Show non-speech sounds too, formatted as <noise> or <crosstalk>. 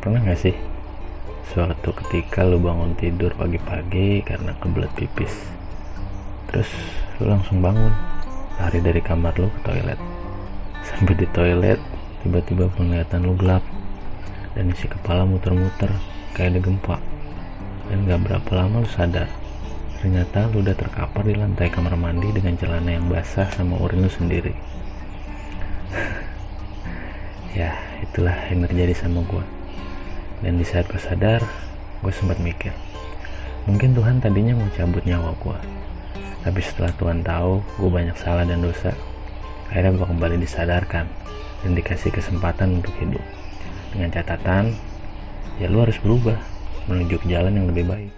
Pernah gak sih suatu ketika lu bangun tidur pagi-pagi karena kebelet pipis? Terus lu langsung bangun lari dari kamar lu ke toilet. <laughs> Sampai di toilet tiba-tiba penglihatan lu gelap. Dan isi kepala muter-muter kayak ada gempa. Dan gak berapa lama lu sadar ternyata lu udah terkapar di lantai kamar mandi dengan celana yang basah sama urin lu sendiri. <laughs> Ya itulah yang terjadi sama gue dan di saat gue sadar gue sempat mikir mungkin Tuhan tadinya mau cabut nyawa gue tapi setelah Tuhan tahu gue banyak salah dan dosa akhirnya gue kembali disadarkan dan dikasih kesempatan untuk hidup. Dengan catatan ya lu harus berubah menuju ke jalan yang lebih baik